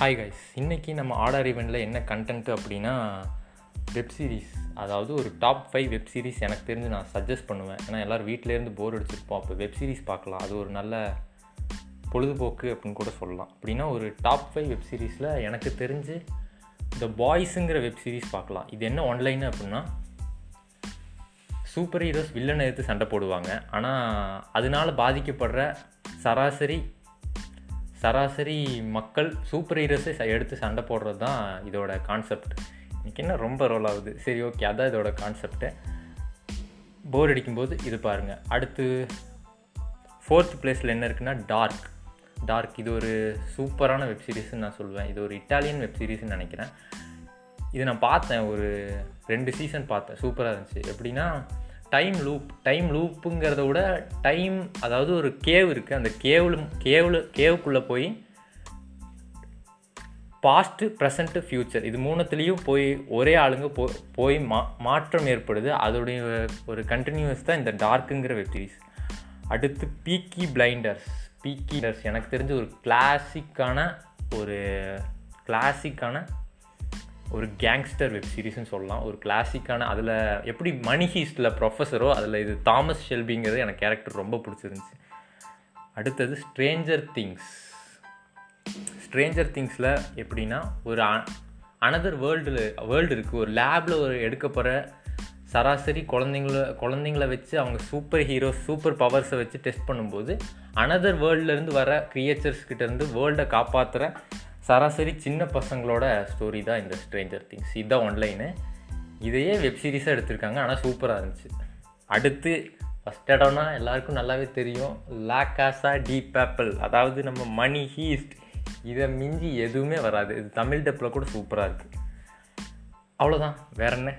Hi guys இன்றைக்கி நம்ம order ஈவெண்ட்டில் என்ன கண்டென்ட்டு அப்படின்னா வெப் சீரிஸ் அதாவது ஒரு டாப் ஃபைவ் வெப் சீரிஸ் எனக்கு தெரிஞ்சு நான் சஜஸ்ட் பண்ணுவேன். ஏன்னா எல்லோரும் வீட்டிலேருந்து போர் அடிச்சிருப்போம். அப்போ வெப் சீரிஸ் பார்க்கலாம். அது ஒரு நல்ல பொழுதுபோக்கு அப்படின்னு கூட சொல்லலாம். அப்படின்னா ஒரு டாப் ஃபைவ் வெப் சீரிஸில் எனக்கு தெரிஞ்சு த பாய்ஸுங்கிற வெப் சீரிஸ் பார்க்கலாம். இது என்ன ஒன்லைன் அப்படின்னா சூப்பர் ஹீரோஸ் வில்லனை எடுத்து சண்டை போடுவாங்க. ஆனால் அதனால் பாதிக்கப்படுற சராசரி சராசரி மக்கள் சூப்பர் ஹீரோஸை எடுத்து சண்டை போடுறது தான் இதோட கான்செப்ட் எனக்கு என்ன ரொம்ப ரோல் ஆகுது? சரி ஓகே அதான் இதோட கான்செப்ட்டு போர் அடிக்கும்போது இது பாருங்கள் அடுத்து ஃபோர்த் பிளேஸில் என்ன இருக்குன்னா டார்க் டார்க் இது ஒரு சூப்பரான வெப் சீரிஸ்ன்னு நான் சொல்லுவேன் இது ஒரு இட்டாலியன் வெப் சீரிஸ்ன்னு நினைக்கிறேன். இது நான் பார்த்தேன் ஒரு ரெண்டு சீசன் பார்த்தேன். சூப்பராக இருந்துச்சு. எப்படின்னா டைம் லூப் டைம் லூப்புங்கிறத விட டைம் அதாவது ஒரு கேவ் இருக்குது அந்த கேவில் கேவில் கேவுக்குள்ளே போய் பாஸ்ட்டு ப்ரெசண்ட்டு ஃப்யூச்சர் இது மூணுத்துலேயும் போய் ஒரே ஆளுங்க போ போய் மா மாற்றம் ஏற்படுது. அதோடைய ஒரு கண்டினியூஸ் தான் இந்த டார்க்குங்கிற வெப் சீரிஸ் அடுத்து பீக்கி பிளைண்டர்ஸ் பீக்கிடர்ஸ் எனக்கு தெரிஞ்ச ஒரு கிளாசிக்கான ஒரு கிளாசிக்கான ஒரு கேங்ஸ்டர் வெப் சீரிஸ்னு சொல்லலாம். ஒரு கிளாசிக்கான அதில் எப்படி மணி ஹீஸ்டில் ப்ரொஃபஸரோ அதில் இது தாமஸ் ஷெல்பிங்கிறது எனக்கு கேரக்டர் ரொம்ப பிடிச்சிருந்துச்சு. அடுத்தது ஸ்ட்ரேஞ்சர் திங்ஸ் ஸ்ட்ரேஞ்சர் திங்ஸில் எப்படின்னா ஒரு அனதர் வேர்ல்டில் வேர்ல்டு இருக்குது ஒரு லேபில் ஒரு எடுக்கப்படுற சராசரி குழந்தைங்கள குழந்தைங்கள வச்சு அவங்க சூப்பர் ஹீரோஸ் சூப்பர் பவர்ஸை வச்சு டெஸ்ட் பண்ணும்போது அனதர் வேர்ல்ட்லேருந்து வர க்ரியேச்சர்ஸ் கிட்டேருந்து வேர்ல்டை காப்பாற்றுற சராசரி சின்ன பசங்களோட ஸ்டோரி தான் இந்த ஸ்ட்ரேஞ்சர் திங்ஸ் இதுதான் ஒன்லைனு இதையே வெப் சீரிஸாக எடுத்திருக்காங்க. ஆனால் சூப்பராக இருந்துச்சு. அடுத்து ஃபஸ்ட் இடம்னா எல்லாருக்கும் நல்லாவே தெரியும். லாக்காசா டி பேப்பிள் அதாவது நம்ம மணி ஹீஸ்ட் இதை மிஞ்சி எதுவுமே வராது. இது தமிழ் டப்பில் கூட சூப்பராக இருக்குது அவ்வளோதான் வேற என்ன?